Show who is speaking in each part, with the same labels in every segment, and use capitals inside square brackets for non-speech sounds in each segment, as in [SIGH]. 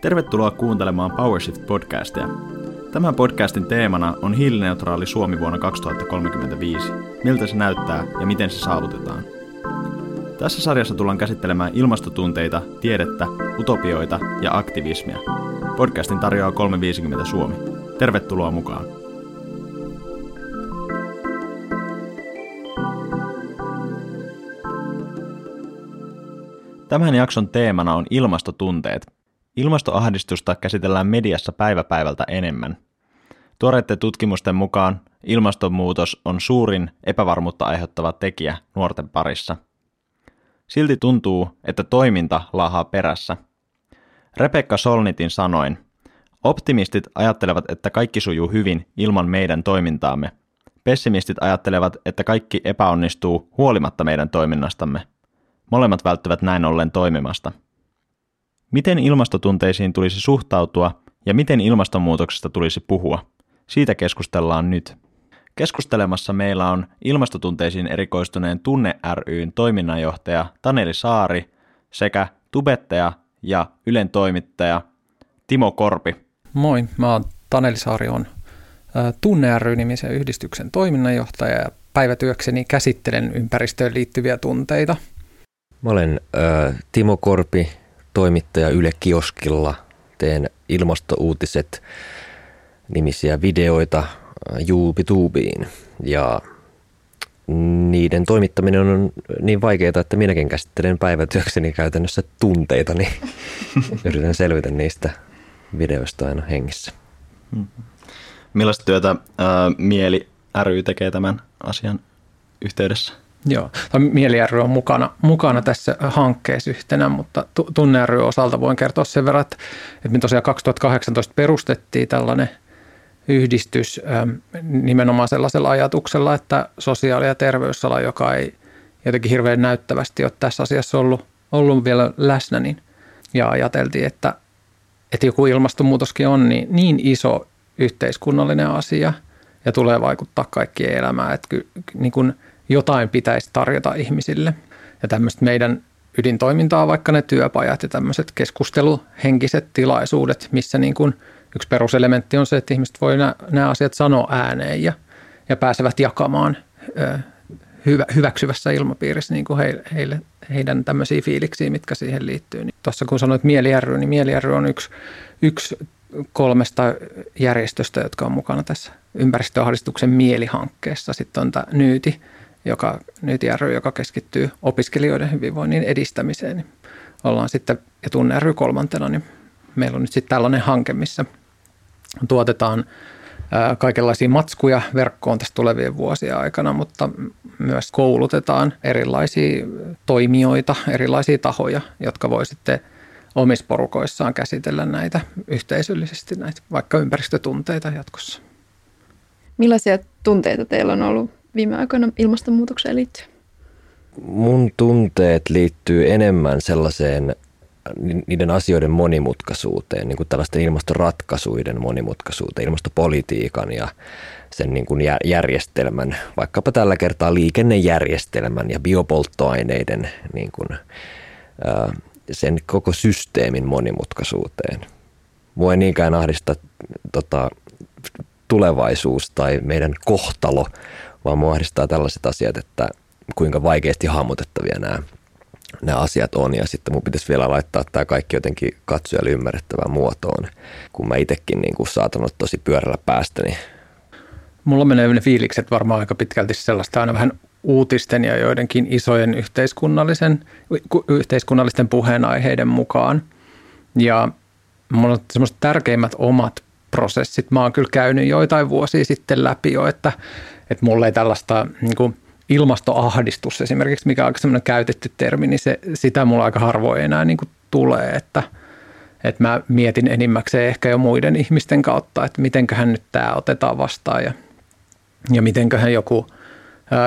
Speaker 1: Tervetuloa kuuntelemaan PowerShift-podcastia. Tämän podcastin teemana on hiilineutraali Suomi vuonna 2035. Miltä se näyttää ja miten se saavutetaan. Tässä sarjassa tullaan käsittelemään ilmastotunteita, tiedettä, utopioita ja aktivismia. Podcastin tarjoaa 350 Suomi. Tervetuloa mukaan. Tämän jakson teemana on ilmastotunteet. Ilmastoahdistusta käsitellään mediassa päivä päivältä enemmän. Tuoreiden tutkimusten mukaan ilmastonmuutos on suurin epävarmuutta aiheuttava tekijä nuorten parissa. Silti tuntuu, että toiminta laahaa perässä. Rebekka Solnitin sanoin, optimistit ajattelevat, että kaikki sujuu hyvin ilman meidän toimintaamme. Pessimistit ajattelevat, että kaikki epäonnistuu huolimatta meidän toiminnastamme. Molemmat välttävät näin ollen toimimasta. Miten ilmastotunteisiin tulisi suhtautua ja miten ilmastonmuutoksesta tulisi puhua? Siitä keskustellaan nyt. Keskustelemassa meillä on ilmastotunteisiin erikoistuneen Tunne ryn toiminnanjohtaja Taneli Saari sekä tubettaja ja Ylen toimittaja Timo Korpi.
Speaker 2: Moi, mä oon Taneli Saari, on Tunne ry-nimisen yhdistyksen toiminnanjohtaja ja päivätyökseni käsittelen ympäristöön liittyviä tunteita.
Speaker 3: Mä olen äh, Timo Korpi, toimittaja Yle Kioskilla. Teen ilmastouutiset nimisiä videoita YouTubeen ja niiden toimittaminen on niin vaikeaa, että minäkin käsittelen päivätyökseni käytännössä tunteita, niin [LAUGHS] yritän selvitä niistä videoista aina hengissä.
Speaker 1: Millaista työtä ää, Mieli ry tekee tämän asian yhteydessä?
Speaker 2: Joo, Mieli ry on mukana, mukana tässä hankkeessa yhtenä, mutta Tunne ry osalta voin kertoa sen verran, että, me tosiaan 2018 perustettiin tällainen yhdistys nimenomaan sellaisella ajatuksella, että sosiaali- ja terveysala, joka ei jotenkin hirveän näyttävästi ole tässä asiassa ollut, ollut vielä läsnä, niin, ja ajateltiin, että, että joku ilmastonmuutoskin on niin, niin iso yhteiskunnallinen asia ja tulee vaikuttaa kaikkien elämään, että ky, niin kuin jotain pitäisi tarjota ihmisille. Ja tämmöistä meidän ydintoimintaa, vaikka ne työpajat ja tämmöiset keskusteluhenkiset tilaisuudet, missä niin kuin yksi peruselementti on se, että ihmiset voi nämä, nämä asiat sanoa ääneen ja, ja pääsevät jakamaan ö, hyvä, hyväksyvässä ilmapiirissä niin kuin heille, heille, heidän tämmöisiä fiiliksiä, mitkä siihen liittyy. Niin tuossa kun sanoit Mieli niin Mieli on yksi, yksi kolmesta järjestöstä, jotka on mukana tässä ympäristöahdistuksen mielihankkeessa. Sitten on tämä Nyyti, joka, Nyyti ry, joka keskittyy opiskelijoiden hyvinvoinnin edistämiseen. Niin ollaan sitten, ja Tunne ry kolmantena, niin meillä on nyt sitten tällainen hanke, missä tuotetaan kaikenlaisia matskuja verkkoon tässä tulevien vuosien aikana, mutta myös koulutetaan erilaisia toimijoita, erilaisia tahoja, jotka voi sitten – omissa porukoissaan käsitellä näitä yhteisöllisesti, näitä vaikka ympäristötunteita jatkossa.
Speaker 4: Millaisia tunteita teillä on ollut viime aikoina ilmastonmuutokseen liittyen?
Speaker 3: Mun tunteet liittyy enemmän sellaiseen niiden asioiden monimutkaisuuteen, niin kuin tällaisten ilmastoratkaisuiden monimutkaisuuteen, ilmastopolitiikan ja sen niin kuin järjestelmän, vaikkapa tällä kertaa liikennejärjestelmän ja biopolttoaineiden niin kuin, sen koko systeemin monimutkaisuuteen. Mua ei niinkään ahdista tota, tulevaisuus tai meidän kohtalo, vaan mua ahdistaa tällaiset asiat, että kuinka vaikeasti hahmotettavia nämä, nämä asiat on. Ja sitten mun pitäisi vielä laittaa tämä kaikki jotenkin katsojalle ymmärrettävään muotoon, kun mä itsekin niin kuin saatan olla tosi pyörällä päästäni.
Speaker 2: Mulla menee ne fiilikset varmaan aika pitkälti sellaista aina vähän uutisten ja joidenkin isojen yhteiskunnallisen, yhteiskunnallisten puheenaiheiden mukaan. Ja mulla on semmoiset tärkeimmät omat prosessit. Mä oon kyllä käynyt joitain vuosia sitten läpi jo, että, että mulla ei tällaista niin kuin ilmastoahdistus esimerkiksi, mikä on aika semmoinen käytetty termi, niin se, sitä mulla aika harvoin enää niin kuin tulee, että, että mä mietin enimmäkseen ehkä jo muiden ihmisten kautta, että mitenköhän nyt tämä otetaan vastaan ja, ja mitenköhän joku –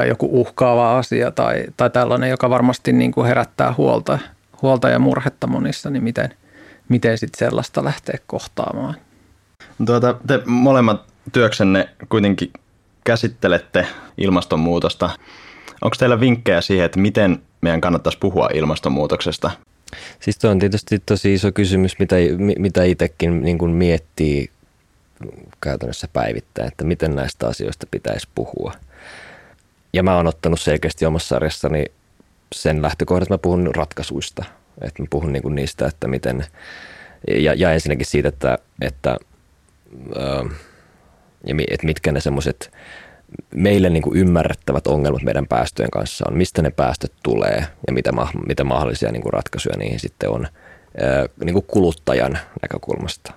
Speaker 2: joku uhkaava asia tai, tai tällainen, joka varmasti niin kuin herättää huolta, huolta ja murhetta monissa, niin miten, miten sitten sellaista lähtee kohtaamaan?
Speaker 1: Tuota, te molemmat työksenne kuitenkin käsittelette ilmastonmuutosta. Onko teillä vinkkejä siihen, että miten meidän kannattaisi puhua ilmastonmuutoksesta?
Speaker 3: Siis tuo on tietysti tosi iso kysymys, mitä, mitä itsekin niin kuin miettii käytännössä päivittäin, että miten näistä asioista pitäisi puhua. Ja mä oon ottanut selkeästi omassa sarjassani sen lähtökohdan, että mä puhun ratkaisuista. Että mä puhun niin kuin niistä, että miten, ja, ja ensinnäkin siitä, että, että, ja että mitkä ne semmoiset meille niin kuin ymmärrettävät ongelmat meidän päästöjen kanssa on, mistä ne päästöt tulee ja mitä, mitä mahdollisia niin kuin ratkaisuja niihin sitten on ää, niin kuin kuluttajan näkökulmasta.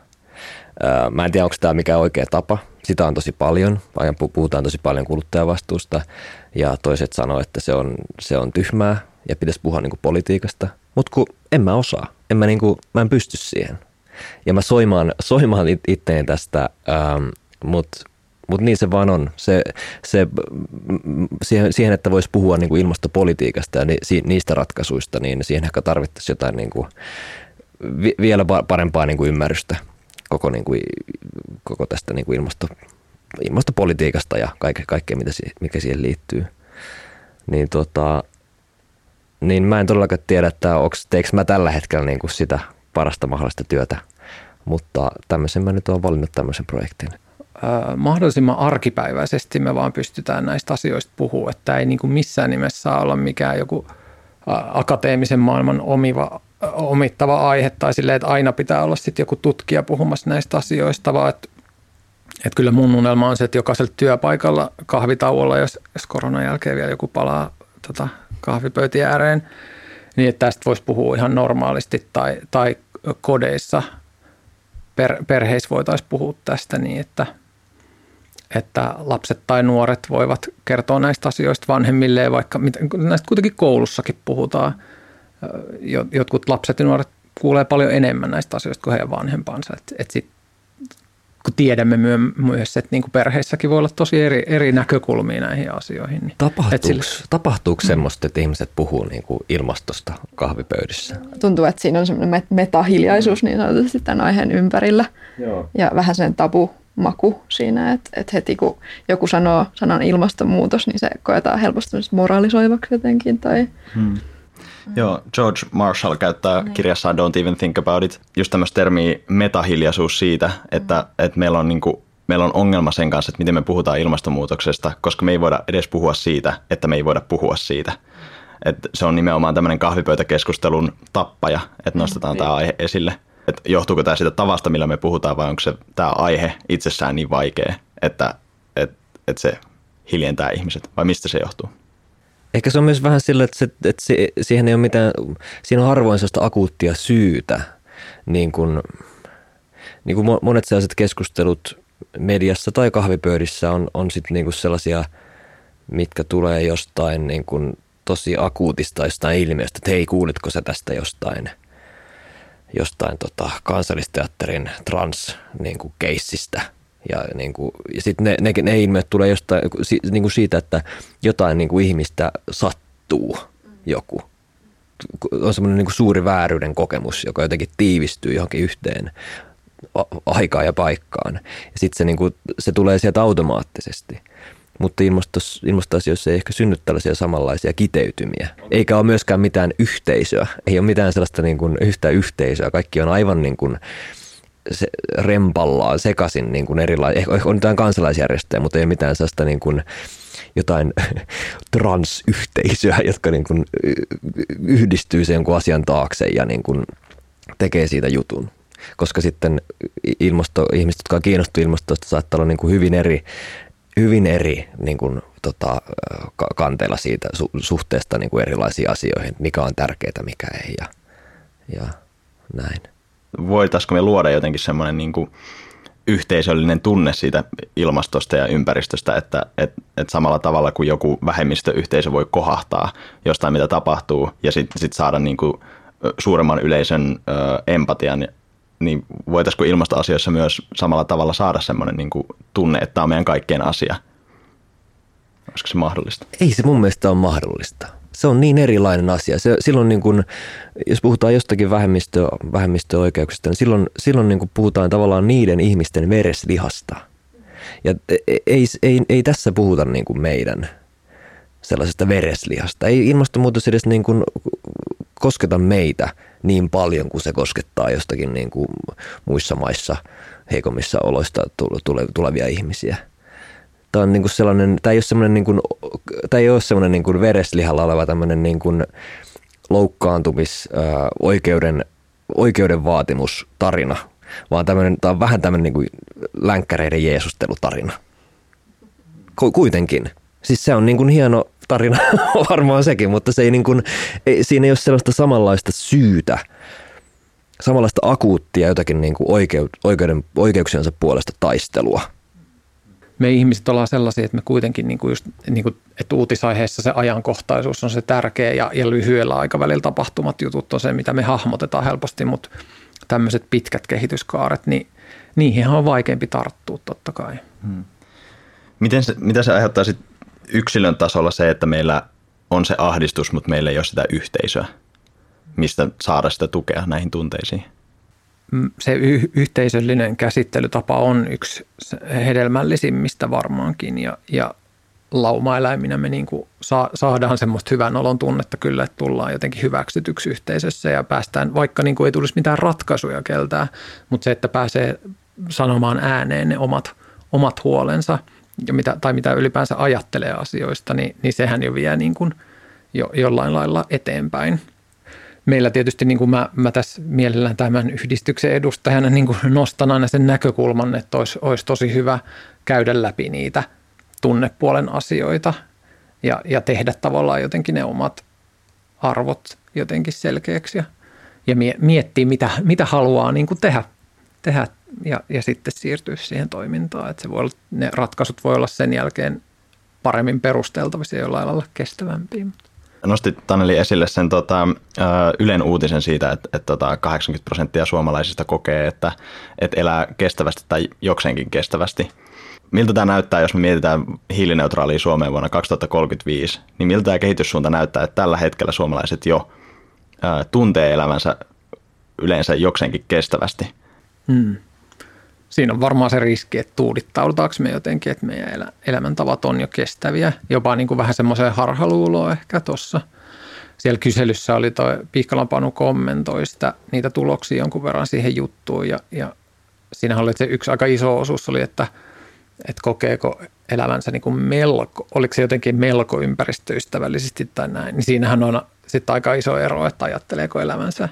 Speaker 3: Ää, mä en tiedä, onko tämä mikä oikea tapa. Sitä on tosi paljon. Ajan puhutaan tosi paljon kuluttajavastuusta ja toiset sanoo, että se on, se on tyhmää ja pitäisi puhua niin kuin politiikasta. Mutta kun en mä osaa, en mä, niin kuin, mä en pysty siihen. Ja mä soimaan, soimaan itteen tästä, ähm, mutta mutta niin se vaan on. Se, se, siihen, että voisi puhua niin kuin ilmastopolitiikasta ja niistä ratkaisuista, niin siihen ehkä tarvittaisiin jotain niin kuin, vielä parempaa niin kuin ymmärrystä koko, niin kuin, koko tästä niin kuin ilmasto, ilmastopolitiikasta ja kaikkea, kaikkea mitä, mikä siihen liittyy. Niin, tota, niin mä en todellakaan tiedä, että onko, teekö mä tällä hetkellä niin kuin sitä parasta mahdollista työtä, mutta tämmöisen mä nyt olen valinnut tämmöisen projektin.
Speaker 2: Mahdollisimman arkipäiväisesti me vaan pystytään näistä asioista puhua, että ei niin kuin missään nimessä saa olla mikään joku akateemisen maailman omiva, omittava aihe tai silleen, että aina pitää olla sitten joku tutkija puhumassa näistä asioista, vaan että, että kyllä mun unelma on se, että jokaisella työpaikalla kahvitauolla, jos, jos koronan jälkeen vielä joku palaa tota, kahvipöytien ääreen, niin että tästä voisi puhua ihan normaalisti tai, tai kodeissa per, perheissä voitaisiin puhua tästä niin, että – että lapset tai nuoret voivat kertoa näistä asioista vanhemmilleen, vaikka näistä kuitenkin koulussakin puhutaan. Jotkut lapset ja nuoret kuulee paljon enemmän näistä asioista kuin heidän vanhempansa. Et, et sit, kun tiedämme myös, että niin kuin perheissäkin voi olla tosi eri, eri näkökulmia näihin asioihin. Niin
Speaker 3: tapahtuuko, sille, tapahtuuko mm. semmoista, että ihmiset puhuu niin kuin ilmastosta kahvipöydissä?
Speaker 4: Tuntuu, että siinä on semmoinen metahiljaisuus niin sanotusti tämän aiheen ympärillä Joo. ja vähän sen tabu maku siinä, että, että heti kun joku sanoo sanan ilmastonmuutos, niin se koetaan helposti moralisoivaksi jotenkin. Tai... Hmm.
Speaker 1: Joo, George Marshall käyttää niin. kirjassaan Don't Even Think About It just tämmöistä termiä metahiljaisuus siitä, että, mm. että meillä, on niinku, meillä on ongelma sen kanssa, että miten me puhutaan ilmastonmuutoksesta, koska me ei voida edes puhua siitä, että me ei voida puhua siitä. että se on nimenomaan tämmöinen kahvipöytäkeskustelun tappaja, että nostetaan mm, tämä aihe esille – että johtuuko tämä siitä tavasta, millä me puhutaan, vai onko se tämä aihe itsessään niin vaikea, että, että, että se hiljentää ihmiset, vai mistä se johtuu?
Speaker 3: Ehkä se on myös vähän sillä, että, se, että se, siihen ei ole mitään, siinä on harvoin sellaista akuuttia syytä, niin kuin, niin kuin monet sellaiset keskustelut mediassa tai kahvipöydissä on, on sitten niin kuin sellaisia, mitkä tulee jostain niin kuin tosi akuutista jostain ilmiöstä, että hei, kuulitko sä tästä jostain – jostain tota, kansallisteatterin trans niin kuin, keissistä. Ja, niin kuin, ja sitten ne, ne, ne ilmeet tulee jostain, niin kuin siitä, että jotain niin kuin ihmistä sattuu joku. On semmoinen niin kuin suuri vääryyden kokemus, joka jotenkin tiivistyy johonkin yhteen aikaan ja paikkaan. Ja sitten se, niin kuin, se tulee sieltä automaattisesti mutta ilmastoasioissa ei ehkä synny tällaisia samanlaisia kiteytymiä. Eikä ole myöskään mitään yhteisöä, ei ole mitään sellaista niin kuin yhtä yhteisöä. Kaikki on aivan niin kuin se rempallaan sekaisin niin kuin erilaisia, ehkä on jotain kansalaisjärjestöjä, mutta ei mitään sellaista niin kuin jotain [LAUGHS] transyhteisöä, jotka niin kuin yhdistyy sen jonkun asian taakse ja niin kuin tekee siitä jutun koska sitten ilmasto, ihmiset, jotka on kiinnostuneet ilmastosta, saattaa olla niin kuin hyvin eri hyvin eri niin kuin, tota, kanteella siitä su- suhteesta niin kuin erilaisiin asioihin, mikä on tärkeää, mikä ei ja, ja näin.
Speaker 1: Voitaisiko me luoda jotenkin semmoinen niin yhteisöllinen tunne siitä ilmastosta ja ympäristöstä, että et, et samalla tavalla kuin joku vähemmistöyhteisö voi kohahtaa jostain, mitä tapahtuu, ja sitten sit saada niin kuin suuremman yleisön ö, empatian niin voitaisiko ilmastoasioissa myös samalla tavalla saada semmoinen niin kuin tunne, että tämä on meidän kaikkien asia? Olisiko se mahdollista?
Speaker 3: Ei se mun mielestä ole mahdollista. Se on niin erilainen asia. Se, silloin niin kuin, jos puhutaan jostakin vähemmistö, vähemmistöoikeuksista, niin silloin, silloin niin kuin puhutaan tavallaan niiden ihmisten vereslihasta. Ja e, e, ei, ei, ei tässä puhuta niin kuin meidän sellaisesta vereslihasta. Ei ilmastonmuutos edes niin kuin kosketa meitä niin paljon kuin se koskettaa jostakin niin kuin muissa maissa heikommissa oloista tulevia ihmisiä. Tämä, on niin kuin sellainen, tämä ei ole sellainen, niin kuin, tämä ei ole sellainen niin kuin vereslihalla oleva tämmöinen niin kuin loukkaantumis, oikeuden, vaatimustarina, vaan tämmöinen, tämä on vähän tämmöinen niin kuin länkkäreiden jeesustelutarina. Kuitenkin. Siis se on niin kuin hieno tarina [LAUGHS] varmaan sekin, mutta se ei niin kuin, ei, siinä ei ole sellaista samanlaista syytä, samanlaista akuuttia jotakin niin kuin oikeuden, oikeuksiensa puolesta taistelua.
Speaker 2: Me ihmiset ollaan sellaisia, että me kuitenkin, niin kuin just, niin kuin, että uutisaiheessa se ajankohtaisuus on se tärkeä ja, ja lyhyellä aikavälillä tapahtumat jutut on se, mitä me hahmotetaan helposti, mutta tämmöiset pitkät kehityskaaret, niin niihin on vaikeampi tarttua totta kai. Hmm.
Speaker 1: Miten se, mitä se aiheuttaa sit yksilön tasolla se, että meillä on se ahdistus, mutta meillä ei ole sitä yhteisöä, mistä saada sitä tukea näihin tunteisiin?
Speaker 2: Mm, se y- yhteisöllinen käsittelytapa on yksi hedelmällisimmistä varmaankin ja, ja laumaeläiminä me niin kuin saa, saadaan semmoista hyvän olon tunnetta kyllä, että tullaan jotenkin hyväksytyksi yhteisössä ja päästään, vaikka niin kuin ei tulisi mitään ratkaisuja keltään, mutta se, että pääsee sanomaan ääneen ne omat, omat huolensa – ja mitä, tai mitä ylipäänsä ajattelee asioista, niin, niin sehän jo vie niin kuin jo, jollain lailla eteenpäin. Meillä tietysti niin kuin mä, mä tässä mielellään tämän yhdistyksen edustajana niin kuin nostan aina sen näkökulman, että olisi, olisi tosi hyvä käydä läpi niitä tunnepuolen asioita ja, ja tehdä tavallaan jotenkin ne omat arvot jotenkin selkeäksi ja, ja miettiä, mitä, mitä haluaa niin kuin tehdä, tehdä ja, ja sitten siirtyä siihen toimintaan. Että se voi olla, ne ratkaisut voi olla sen jälkeen paremmin perusteltavissa ja jollain lailla kestävämpiä.
Speaker 1: Nostit Taneli esille sen tota, Ylen uutisen siitä, että, että tota 80 prosenttia suomalaisista kokee, että, että elää kestävästi tai jokseenkin kestävästi. Miltä tämä näyttää, jos me mietitään hiilineutraalia Suomeen vuonna 2035, niin miltä tämä kehityssuunta näyttää, että tällä hetkellä suomalaiset jo ää, tuntee elämänsä yleensä jokseenkin kestävästi? Hmm
Speaker 2: siinä on varmaan se riski, että tuudittaudutaanko me jotenkin, että meidän elä, elämäntavat on jo kestäviä. Jopa niin kuin vähän semmoiseen harhaluuloon ehkä tuossa. Siellä kyselyssä oli tuo Pihkalan Panu kommentoi sitä, niitä tuloksia jonkun verran siihen juttuun ja, ja siinä oli se yksi aika iso osuus oli, että, että kokeeko elämänsä niin kuin melko, oliko se jotenkin melko ympäristöystävällisesti tai näin, niin siinähän on sitten aika iso ero, että ajatteleeko elämänsä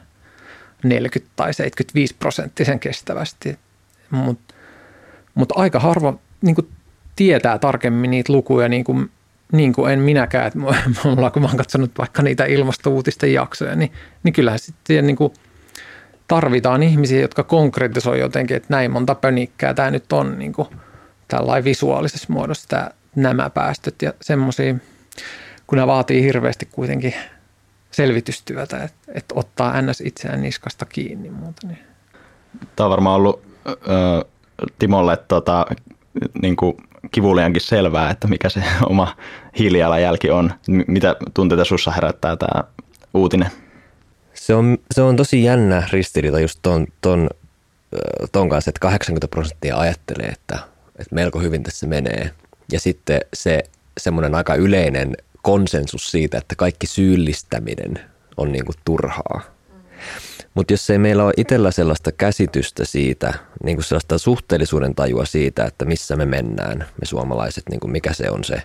Speaker 2: 40 tai 75 prosenttisen kestävästi mutta mut aika harva niin kuin tietää tarkemmin niitä lukuja, niin kuin, niin kuin en minäkään. Että [LAUGHS] mulla, kun mä oon katsonut vaikka niitä ilmastouutisten jaksoja, niin, niin kyllähän sitten niin kuin tarvitaan ihmisiä, jotka konkretisoi jotenkin, että näin monta pönikkää tämä nyt on niin kuin tällainen visuaalisessa muodossa tämä, nämä päästöt ja semmoisia, kun nämä vaatii hirveästi kuitenkin selvitystyötä, että, että ottaa ns. itseään niskasta kiinni muuta. Niin.
Speaker 1: Tämä on varmaan ollut Timolle tota, niin kuin kivuliankin selvää, että mikä se [LAUGHS] oma hiilijalanjälki on. Mitä tunteita sussa herättää tämä uutinen?
Speaker 3: Se on, se on tosi jännä ristiriita just ton, ton, ton kanssa, että 80 prosenttia ajattelee, että, että melko hyvin tässä menee. Ja sitten se semmoinen aika yleinen konsensus siitä, että kaikki syyllistäminen on niin kuin turhaa. Mutta jos ei meillä ole itsellä sellaista käsitystä siitä, niin kuin sellaista suhteellisuuden tajua siitä, että missä me mennään, me suomalaiset, niin kuin mikä se on se,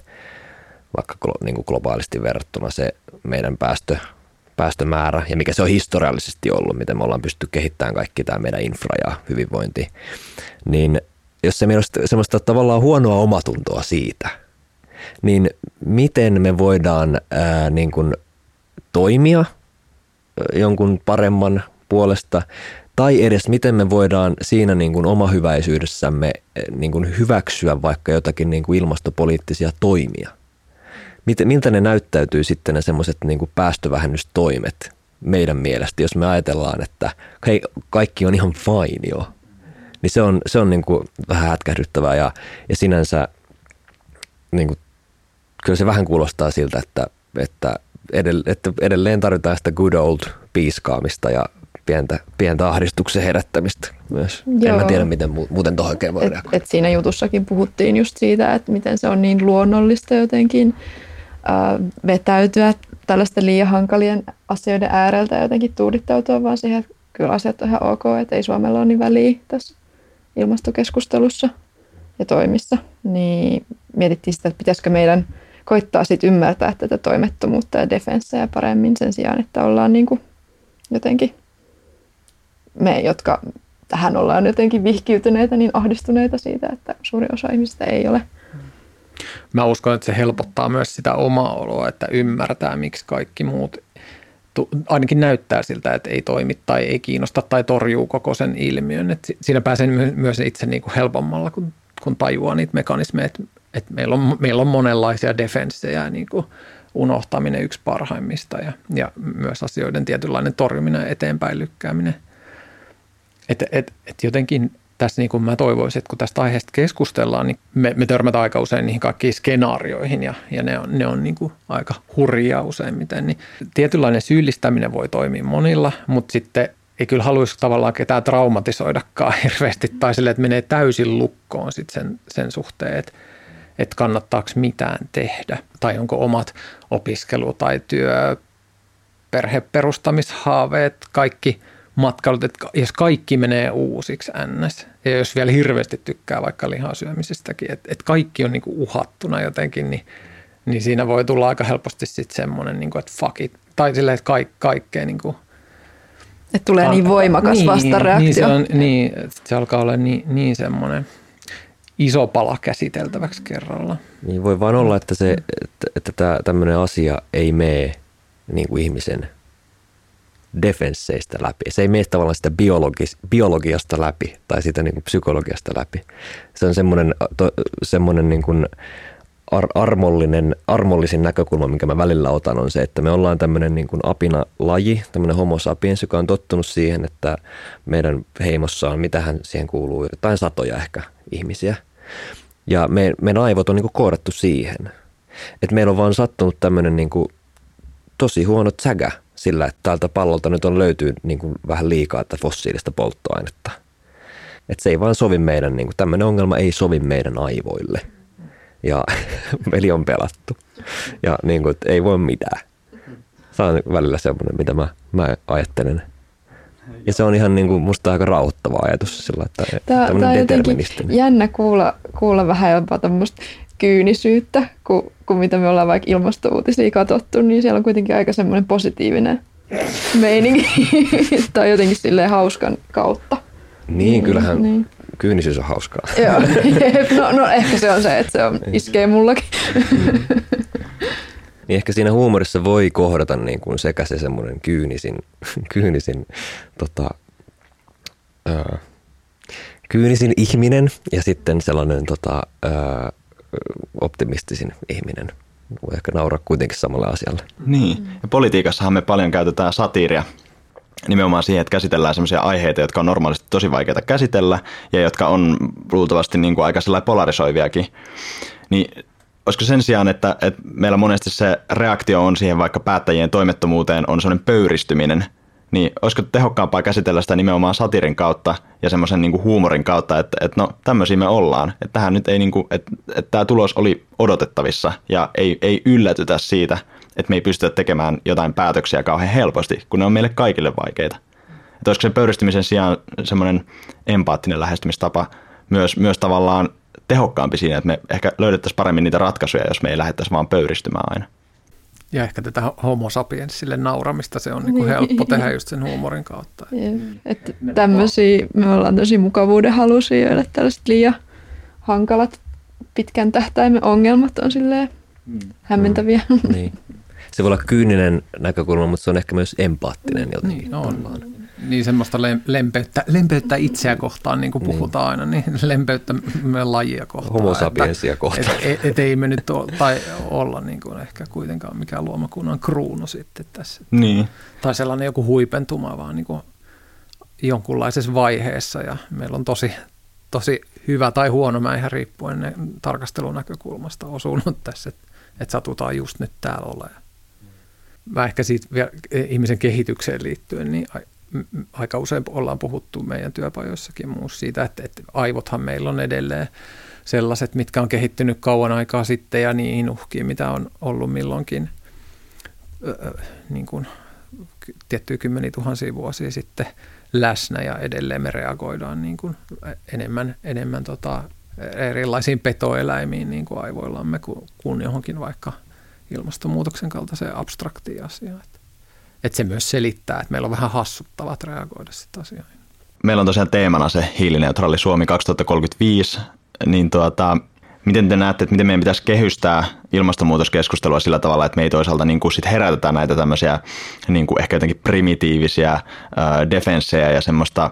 Speaker 3: vaikka niin kuin globaalisti verrattuna se meidän päästö, päästömäärä ja mikä se on historiallisesti ollut, miten me ollaan pystytty kehittämään kaikki tämä meidän infra ja hyvinvointi, niin jos se meillä on semmoista tavallaan huonoa omatuntoa siitä, niin miten me voidaan ää, niin kuin toimia jonkun paremman puolesta, tai edes miten me voidaan siinä niin kuin omahyväisyydessämme eh, niin kuin hyväksyä vaikka jotakin niin kuin ilmastopoliittisia toimia. Miltä ne näyttäytyy sitten ne semmoiset niin päästövähennystoimet meidän mielestä, jos me ajatellaan, että hei, kaikki on ihan fine jo. Niin se on, se on niin kuin vähän hätkähdyttävää ja, ja sinänsä niin kuin, kyllä se vähän kuulostaa siltä, että, että, edelleen, että edelleen tarvitaan sitä good old piiskaamista ja pientä, pientä ahdistuksen herättämistä myös. Joo. En mä tiedä, miten muuten tuohon oikein voi et,
Speaker 4: et siinä jutussakin puhuttiin just siitä, että miten se on niin luonnollista jotenkin vetäytyä tällaisten liian hankalien asioiden ääreltä ja jotenkin tuudittautua vaan siihen, että kyllä asiat on ihan ok, että ei Suomella ole niin väliä tässä ilmastokeskustelussa ja toimissa. Niin mietittiin sitä, että pitäisikö meidän koittaa sitten ymmärtää tätä toimettomuutta ja defenssejä paremmin sen sijaan, että ollaan niin kuin jotenkin me, jotka tähän ollaan jotenkin vihkiytyneitä, niin ahdistuneita siitä, että suuri osa ihmistä ei ole.
Speaker 2: Mä uskon, että se helpottaa myös sitä omaa oloa, että ymmärtää, miksi kaikki muut ainakin näyttää siltä, että ei toimi tai ei kiinnosta tai torjuu koko sen ilmiön. Et siinä pääsee myös itse niin kuin helpommalla, kun, kun tajuaa niitä mekanismeja, että, että meillä, on, meillä on monenlaisia defenssejä, niin kuin unohtaminen yksi parhaimmista ja, ja myös asioiden tietynlainen torjuminen eteenpäin lykkääminen. Että et, et jotenkin tässä niin kuin mä toivoisin, että kun tästä aiheesta keskustellaan, niin me, me törmätään aika usein niihin kaikkiin skenaarioihin ja, ja ne on, ne on niin kuin aika hurjia useimmiten. Niin tietynlainen syyllistäminen voi toimia monilla, mutta sitten ei kyllä haluaisi tavallaan ketään traumatisoidakaan [LAUGHS] hirveästi tai sille, että menee täysin lukkoon sit sen, sen suhteen, että, että kannattaako mitään tehdä tai onko omat opiskelu- tai työ, perheperustamishaaveet, kaikki – matkailut, että jos kaikki menee uusiksi ns. Ja jos vielä hirveästi tykkää vaikka lihasyömisestäkin, että, että kaikki on niinku uhattuna jotenkin, niin, niin siinä voi tulla aika helposti sitten semmoinen, niinku, että fuck it. Tai silleen, että kaik, kaikkea niinku,
Speaker 4: että tulee niin voimakas niin, vastareaktio.
Speaker 2: Niin, se, on, niin, se alkaa olla niin, niin semmoinen iso pala käsiteltäväksi kerralla.
Speaker 3: Niin voi vaan olla, että, se, että, että tämmöinen asia ei mene niin kuin ihmisen defensseistä läpi. Se ei mene tavallaan sitä biologis, biologiasta läpi tai sitä niin kuin psykologiasta läpi. Se on semmoinen, to, semmoinen niin kuin ar, armollinen, armollisin näkökulma, minkä mä välillä otan, on se, että me ollaan tämmöinen niin kuin apina-laji, tämmöinen homo sapiens, joka on tottunut siihen, että meidän heimossa on, mitähän siihen kuuluu, jotain satoja ehkä ihmisiä. Ja me, meidän aivot on niin kuin koodattu siihen. Että meillä on vaan sattunut tämmöinen niin kuin tosi huono sägä – sillä, että tältä pallolta nyt on löytyy niin kuin vähän liikaa että fossiilista polttoainetta. Että se ei vaan sovi meidän, niin kuin, tämmöinen ongelma ei sovi meidän aivoille. Ja [LAUGHS] veli on pelattu. Ja niin kuin, ei voi mitään. Se on välillä semmoinen, mitä mä, mä ajattelen. Ja se on ihan niin kuin, musta aika rauhoittava ajatus sillä, että
Speaker 4: tämä, tämä on jotenkin jännä kuulla, kuulla vähän jopa tämmöistä kyynisyyttä, kuin, kuin mitä me ollaan vaikka ilmastouutisia katsottu, niin siellä on kuitenkin aika semmoinen positiivinen meininki [LAUGHS] tai jotenkin silleen hauskan kautta.
Speaker 3: Niin, kyllähän niin. kyynisyys on hauskaa.
Speaker 4: Joo, [LAUGHS] [LAUGHS] no, no ehkä se on se, että se on, iskee mullakin.
Speaker 3: Niin ehkä siinä huumorissa voi kohdata niin kuin sekä se semmoinen kyynisin, [LAUGHS] kyynisin, tota, ää, kyynisin ihminen ja sitten sellainen tota, ää, optimistisin ihminen. Voi ehkä nauraa kuitenkin samalle asialle.
Speaker 1: Niin, ja politiikassahan me paljon käytetään satiiria nimenomaan siihen, että käsitellään sellaisia aiheita, jotka on normaalisti tosi vaikeita käsitellä ja jotka on luultavasti niin kuin aika polarisoiviakin. Niin olisiko sen sijaan, että, että meillä monesti se reaktio on siihen vaikka päättäjien toimettomuuteen on sellainen pöyristyminen – niin olisiko tehokkaampaa käsitellä sitä nimenomaan satirin kautta ja semmoisen niin huumorin kautta, että, että no tämmöisiä me ollaan. Että tähän nyt ei niin kuin, että, että tämä tulos oli odotettavissa ja ei, ei yllätytä siitä, että me ei pystytä tekemään jotain päätöksiä kauhean helposti, kun ne on meille kaikille vaikeita. Että olisiko se pöyristymisen sijaan semmoinen empaattinen lähestymistapa myös, myös tavallaan tehokkaampi siinä, että me ehkä löydettäisiin paremmin niitä ratkaisuja, jos me ei lähdettäisi vaan pöyristymään aina.
Speaker 2: Ja ehkä tätä homo sapiensille nauramista se on niin kuin helppo tehdä just sen huumorin kautta.
Speaker 4: Että tämmöisiä, me ollaan tosi mukavuuden halusia, joille tällaiset liian hankalat pitkän tähtäimen ongelmat on silleen mm. hämmentäviä.
Speaker 3: Niin. Se voi olla kyyninen näkökulma, mutta se on ehkä myös empaattinen jotenkin.
Speaker 2: Niin, on niin semmoista lempeyttä, lempeyttä itseä kohtaan, niin kuin niin. puhutaan aina, niin [LAUGHS] lempeyttä meidän lajia kohtaan.
Speaker 3: Homo sapiensia kohtaan.
Speaker 2: Et, et, et ei me nyt ole, tai olla niin kuin ehkä kuitenkaan mikään luomakunnan kruunu sitten tässä.
Speaker 1: Niin.
Speaker 2: Tai sellainen joku huipentuma, vaan niin kuin jonkunlaisessa vaiheessa ja meillä on tosi, tosi hyvä tai huono, mä ihan riippuen tarkastelunäkökulmasta osunut [LAUGHS] tässä, että, että satutaan just nyt täällä olemaan. Mä ehkä siitä vielä ihmisen kehitykseen liittyen, niin aika usein ollaan puhuttu meidän työpajoissakin muus siitä, että, että aivothan meillä on edelleen sellaiset, mitkä on kehittynyt kauan aikaa sitten ja niihin uhkiin, mitä on ollut milloinkin niin kuin, tiettyjä kymmeniä tuhansia vuosia sitten läsnä ja edelleen me reagoidaan niin kuin enemmän, enemmän tota, erilaisiin petoeläimiin niin kuin aivoillamme kuin johonkin vaikka ilmastonmuutoksen kaltaiseen abstraktiin asiaan. Että, se myös selittää, että meillä on vähän hassuttavat reagoida sitä asioihin.
Speaker 1: Meillä on tosiaan teemana se hiilineutraali Suomi 2035, niin tuota, miten te näette, että miten meidän pitäisi kehystää ilmastonmuutoskeskustelua sillä tavalla, että me ei toisaalta niin kuin sit herätetä näitä tämmöisiä niin kuin ehkä jotenkin primitiivisiä defenssejä ja semmoista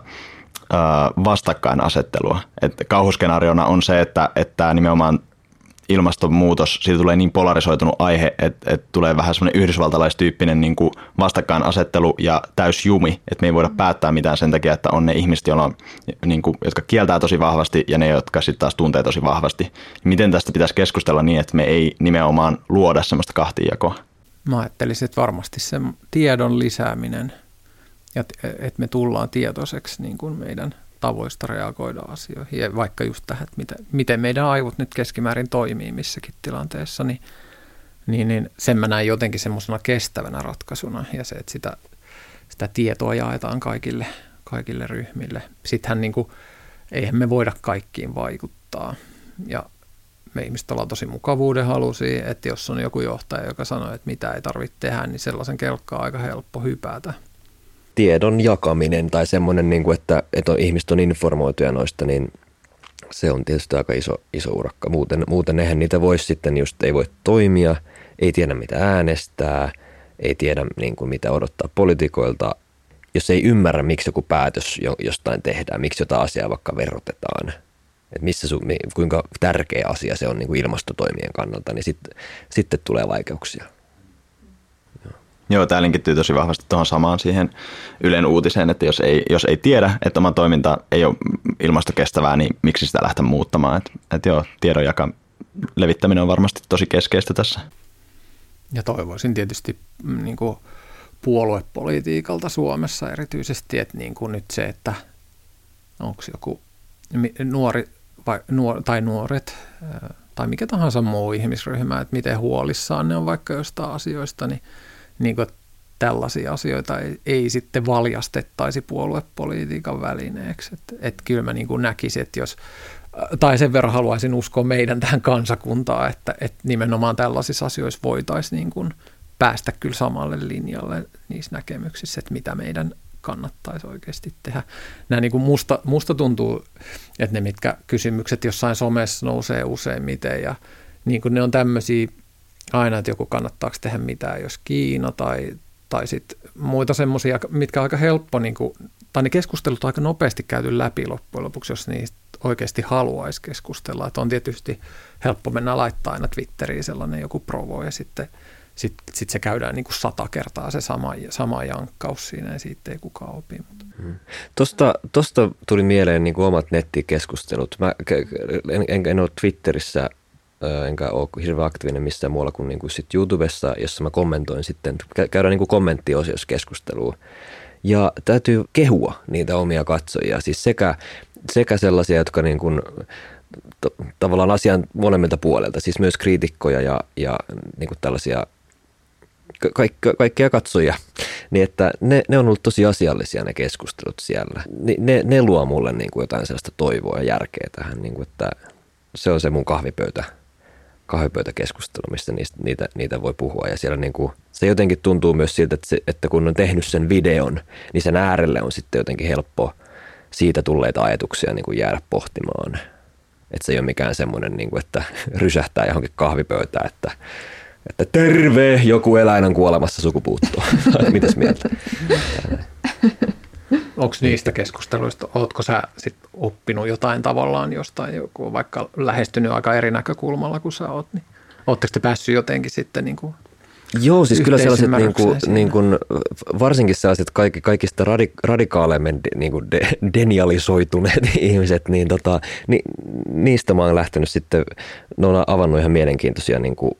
Speaker 1: vastakkainasettelua. Et kauhuskenaariona on se, että, että nimenomaan ilmastonmuutos, siitä tulee niin polarisoitunut aihe, että, että tulee vähän semmoinen yhdysvaltalaistyyppinen niin kuin vastakkainasettelu ja täysjumi, että me ei voida päättää mitään sen takia, että on ne ihmiset, joilla on, niin kuin, jotka kieltää tosi vahvasti ja ne, jotka sitten taas tuntee tosi vahvasti. Miten tästä pitäisi keskustella niin, että me ei nimenomaan luoda semmoista kahtijakoa?
Speaker 2: Mä ajattelisin, että varmasti se tiedon lisääminen ja että me tullaan tietoiseksi niin kuin meidän tavoista reagoida asioihin. Ja vaikka just tähän, että miten, miten meidän aivot nyt keskimäärin toimii missäkin tilanteessa, niin, niin, niin sen mä näen jotenkin semmoisena kestävänä ratkaisuna. Ja se, että sitä, sitä tietoa jaetaan kaikille, kaikille ryhmille. Sittenhän niin kuin, eihän me voida kaikkiin vaikuttaa. Ja me ihmiset ollaan tosi mukavuuden halusi, että jos on joku johtaja, joka sanoo, että mitä ei tarvitse tehdä, niin sellaisen kelkkaa aika helppo hypätä
Speaker 3: tiedon jakaminen tai semmoinen, niin kuin, että, että on, ihmiset on informoituja noista, niin se on tietysti aika iso, iso urakka. Muuten, muuten eihän niitä voisi sitten just, ei voi toimia, ei tiedä mitä äänestää, ei tiedä niin kuin, mitä odottaa politikoilta, jos ei ymmärrä, miksi joku päätös jostain tehdään, miksi jotain asiaa vaikka verotetaan, että missä sun, kuinka tärkeä asia se on niin kuin ilmastotoimien kannalta, niin sitten sit tulee vaikeuksia.
Speaker 1: Joo, tämä linkittyy tosi vahvasti tuohon samaan siihen Ylen uutiseen, että jos ei, jos ei tiedä, että oma toiminta ei ole ilmastokestävää, niin miksi sitä lähteä muuttamaan. Että et joo, tiedon jaka, levittäminen on varmasti tosi keskeistä tässä.
Speaker 2: Ja toivoisin tietysti mm, niin kuin puoluepolitiikalta Suomessa erityisesti, että niin kuin nyt se, että onko joku nuori vai, nuor, tai nuoret tai mikä tahansa muu ihmisryhmä, että miten huolissaan ne on vaikka jostain asioista, niin niin kuin tällaisia asioita ei, ei sitten valjastettaisi puoluepolitiikan välineeksi. Että et kyllä mä niin kuin näkisin, että jos, tai sen verran haluaisin uskoa meidän tähän kansakuntaan, että, että nimenomaan tällaisissa asioissa voitaisiin niin kuin päästä kyllä samalle linjalle niissä näkemyksissä, että mitä meidän kannattaisi oikeasti tehdä. Nämä niin kuin musta, musta tuntuu, että ne mitkä kysymykset jossain somessa nousee useimmiten ja niin kuin ne on tämmöisiä aina, että joku kannattaako tehdä mitään, jos Kiina tai, tai sitten muita semmoisia, mitkä on aika helppo, niin kuin, tai ne keskustelut on aika nopeasti käyty läpi loppujen lopuksi, jos niistä oikeasti haluaisi keskustella. Että on tietysti helppo mennä laittaa aina Twitteriin sellainen joku provo ja sitten sitten sit se käydään niin kuin sata kertaa se sama, sama jankkaus siinä ja siitä ei kukaan opi. Hmm.
Speaker 3: Tuosta, tuosta tuli mieleen niin kuin omat nettikeskustelut. Mä en, en, en ole Twitterissä enkä ole hirveän aktiivinen missään muualla kuin, niin kuin sit YouTubessa, jossa mä kommentoin sitten, käydään niin kuin kommenttiosiossa keskustelua. Ja täytyy kehua niitä omia katsojia, siis sekä, sekä sellaisia, jotka niin kuin, to, tavallaan asian molemmilta puolelta, siis myös kriitikkoja ja, ja niin kuin tällaisia kaik, kaikkia katsojia, niin että ne, ne on ollut tosi asiallisia ne keskustelut siellä. Ne, ne, ne luo mulle niin kuin jotain sellaista toivoa ja järkeä tähän, niin kuin, että se on se mun kahvipöytä kahvipöytäkeskustelu, mistä niistä, niitä, niitä voi puhua. Ja siellä niin kuin, se jotenkin tuntuu myös siltä, että, se, että kun on tehnyt sen videon, niin sen äärelle on sitten jotenkin helppo siitä tulleita ajatuksia niin kuin jäädä pohtimaan. Että se ei ole mikään semmoinen, niin kuin, että [LAUGHS] rysähtää johonkin kahvipöytään, että, että terve, joku eläin on kuolemassa sukupuuttoon. [LAUGHS] Mitäs mieltä? [LAUGHS]
Speaker 2: Onko niistä keskusteluista, oletko sä sit oppinut jotain tavallaan jostain, joku vaikka lähestynyt aika eri näkökulmalla kuin sä oot, niin Oletteko te päässyt jotenkin sitten niin kuin
Speaker 3: Joo, siis kyllä sellaiset niin kuin, niin kuin, varsinkin sellaiset kaikki, kaikista radik, radikaaleimmin niin kuin de, denialisoituneet [LAUGHS] ihmiset, niin tota, ni, niistä mä oon lähtenyt sitten, ne on avannut ihan mielenkiintoisia niin kuin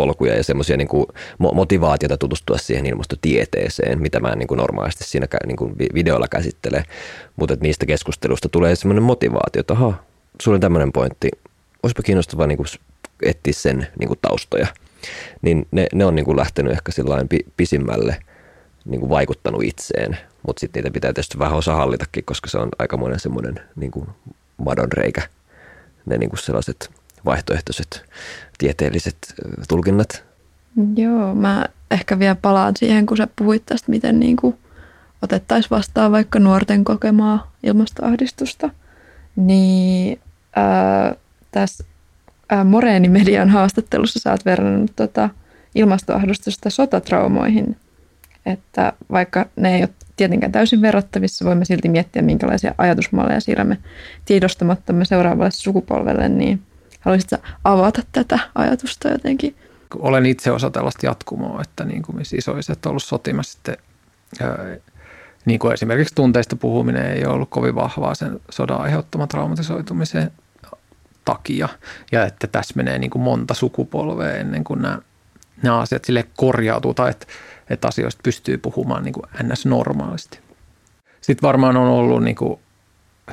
Speaker 3: tutkimuspolkuja ja semmoisia niin kuin motivaatiota tutustua siihen ilmastotieteeseen, mitä mä niin kuin normaalisti siinä niin kuin videolla käsittele. Mutta niistä keskustelusta tulee semmoinen motivaatio, että aha, sulla on tämmöinen pointti. Olisipa kiinnostavaa niin etsiä sen niin kuin taustoja. Niin ne, ne on niin kuin lähtenyt ehkä pisimmälle niin kuin vaikuttanut itseen, mutta sitten niitä pitää tietysti vähän osa hallitakin, koska se on aikamoinen semmoinen niin kuin madonreikä, ne niin kuin sellaiset vaihtoehtoiset tieteelliset tulkinnat.
Speaker 4: Joo, mä ehkä vielä palaan siihen, kun sä puhuit tästä, miten niin kuin otettaisiin vastaan vaikka nuorten kokemaa ilmastoahdistusta. Niin ää, tässä ää, Moreeni Median haastattelussa sä oot verrannut tota ilmastoahdistusta sotatraumoihin. Että vaikka ne ei ole tietenkään täysin verrattavissa, voimme silti miettiä, minkälaisia ajatusmalleja siirrämme tiedostamattamme seuraavalle sukupolvelle, niin haluaisitko avata tätä ajatusta jotenkin?
Speaker 2: Olen itse osa tällaista jatkumoa, että niin kuin missä isoiset on ollut sotimassa sitten, niin kuin esimerkiksi tunteista puhuminen ei ole ollut kovin vahvaa sen sodan aiheuttaman traumatisoitumisen takia. Ja että tässä menee niin kuin monta sukupolvea ennen kuin nämä, nämä asiat sille korjautuu tai että, että asioista pystyy puhumaan niin kuin ns. normaalisti. Sitten varmaan on ollut, niin kuin,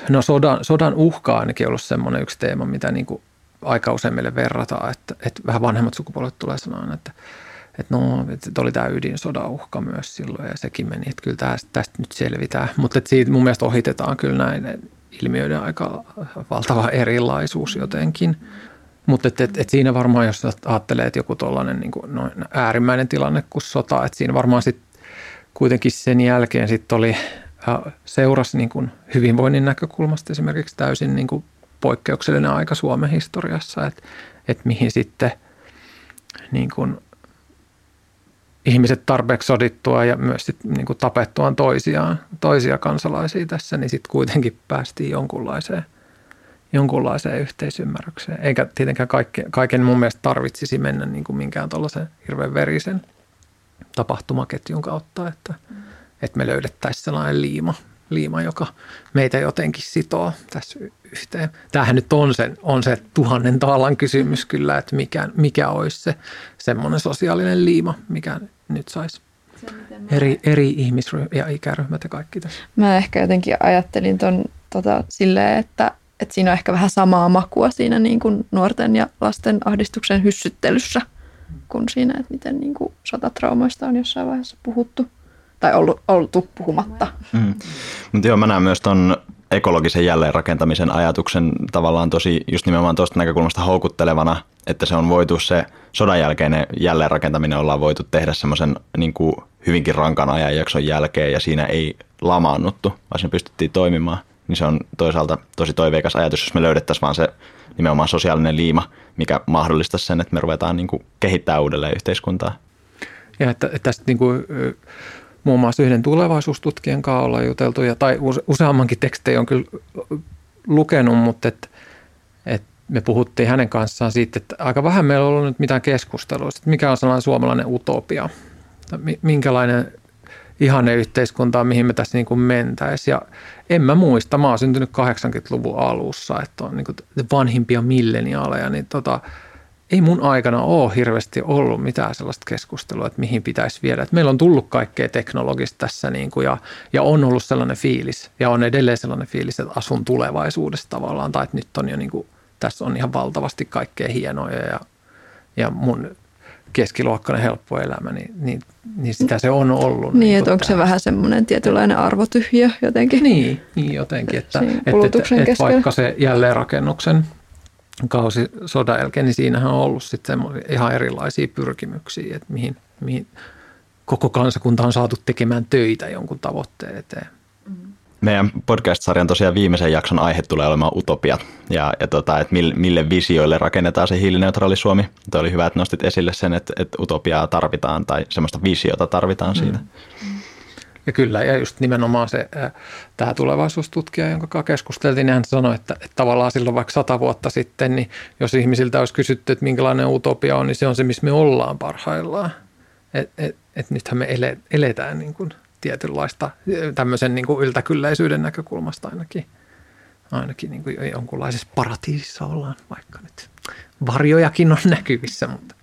Speaker 2: no sodan, sodan uhka ainakin ollut semmoinen yksi teema, mitä niin kuin aika usein meille verrataan, että, että vähän vanhemmat sukupolvet tulee sanoa, että, että no, että oli tämä ydinsodan uhka myös silloin ja sekin meni, että kyllä tästä, tästä nyt selvitään. Mutta että siitä mun mielestä ohitetaan kyllä näin ilmiöiden aika valtava erilaisuus jotenkin. Mutta et, et, et siinä varmaan, jos ajattelee, että joku tuollainen niin noin äärimmäinen tilanne kuin sota, että siinä varmaan sitten kuitenkin sen jälkeen sitten oli seurasi niin kuin hyvinvoinnin näkökulmasta esimerkiksi täysin niin kuin poikkeuksellinen aika Suomen historiassa, että, että mihin sitten niin kuin ihmiset tarpeeksi sodittua ja myös sit niin kuin tapettuaan toisiaan, toisia kansalaisia tässä, niin sitten kuitenkin päästiin jonkunlaiseen, jonkunlaiseen yhteisymmärrykseen. Eikä tietenkään kaikke, kaiken mun mielestä tarvitsisi mennä niin kuin minkään tuollaisen hirveän verisen tapahtumaketjun kautta, että, että me löydettäisiin sellainen liima, liima, joka meitä jotenkin sitoo tässä yhteen. Tämähän nyt on se, on se tuhannen taalan kysymys kyllä, että mikä, mikä olisi se semmoinen sosiaalinen liima, mikä nyt saisi eri, eri ihmisryhmät ja ikäryhmät ja kaikki tässä.
Speaker 4: Mä ehkä jotenkin ajattelin ton, tota, silleen, että, että siinä on ehkä vähän samaa makua siinä niin kuin nuorten ja lasten ahdistuksen hyssyttelyssä kuin siinä, että miten niin kuin sotatraumoista on jossain vaiheessa puhuttu tai ollut, oltu puhumatta. Mm.
Speaker 1: Mutta joo, mä näen myös ton ekologisen jälleenrakentamisen ajatuksen tavallaan tosi just nimenomaan tuosta näkökulmasta houkuttelevana, että se on voitu se sodan jälkeinen jälleenrakentaminen ollaan voitu tehdä semmoisen niin hyvinkin rankan ajanjakson jälkeen ja siinä ei lamaannuttu, vaan siinä pystyttiin toimimaan. Niin se on toisaalta tosi toiveikas ajatus, jos me löydettäisiin vaan se nimenomaan sosiaalinen liima, mikä mahdollistaisi sen, että me ruvetaan niin kuin kehittää uudelleen yhteiskuntaa.
Speaker 2: Ja että, että tästä niin kuin, muun muassa yhden tulevaisuustutkijan kanssa ollaan juteltu, ja, tai useammankin tekstejä on kyllä lukenut, mutta et, et me puhuttiin hänen kanssaan siitä, että aika vähän meillä on ollut nyt mitään keskustelua, että mikä on sellainen suomalainen utopia, minkälainen ihanne yhteiskunta mihin me tässä niin kuin mentäisiin. Ja en mä muista, mä oon syntynyt 80-luvun alussa, että on niin kuin vanhimpia milleniaaleja, niin tota, ei mun aikana ole hirveästi ollut mitään sellaista keskustelua, että mihin pitäisi viedä. Että meillä on tullut kaikkea teknologista tässä niin kuin ja, ja on ollut sellainen fiilis ja on edelleen sellainen fiilis, että asun tulevaisuudessa tavallaan tai että nyt on jo niin kuin, tässä on ihan valtavasti kaikkea hienoja ja, ja mun keskiluokkainen helppo elämä, niin, niin, niin sitä se on ollut.
Speaker 4: Niin, niin että onko se vähän semmoinen tietynlainen arvotyhjö jotenkin?
Speaker 2: Niin, niin jotenkin, että, että, että, että vaikka se jälleenrakennuksen – kausi sodan jälkeen, niin siinähän on ollut sitten ihan erilaisia pyrkimyksiä, että mihin, mihin koko kansakunta on saatu tekemään töitä jonkun tavoitteen eteen.
Speaker 1: Meidän podcast-sarjan tosiaan viimeisen jakson aihe tulee olemaan utopiat ja, ja tota, että mille, mille visioille rakennetaan se hiilineutraali Suomi. Tuo oli hyvä, että nostit esille sen, että, että utopiaa tarvitaan tai semmoista visiota tarvitaan siitä. Mm.
Speaker 2: Ja kyllä, ja just nimenomaan se, tämä tulevaisuustutkija, jonka kanssa keskusteltiin, niin hän sanoi, että, että tavallaan silloin vaikka sata vuotta sitten, niin jos ihmisiltä olisi kysytty, että minkälainen utopia on, niin se on se, missä me ollaan parhaillaan. Että et, et nythän me ele, eletään niin kuin tietynlaista tämmöisen niin kuin yltäkylläisyyden näkökulmasta ainakin, ainakin niin kuin jonkunlaisessa paratiisissa ollaan, vaikka nyt varjojakin on näkyvissä, mutta,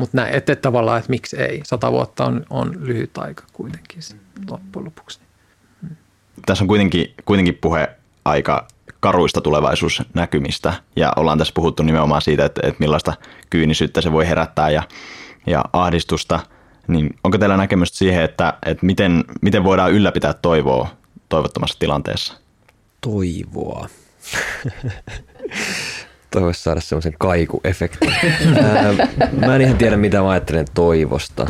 Speaker 2: Mutta näin, että tavallaan, että miksi ei. Sata vuotta on, on lyhyt aika kuitenkin loppujen lopuksi.
Speaker 1: Hmm. Tässä on kuitenkin, kuitenkin puhe aika karuista tulevaisuusnäkymistä ja ollaan tässä puhuttu nimenomaan siitä, että, että millaista kyynisyyttä se voi herättää ja, ja ahdistusta. Niin onko teillä näkemystä siihen, että, että miten, miten voidaan ylläpitää toivoa toivottomassa tilanteessa?
Speaker 3: Toivoa. [LAUGHS] Toivoisi saada semmoisen kaikuefektin. mä en ihan tiedä, mitä mä ajattelen toivosta.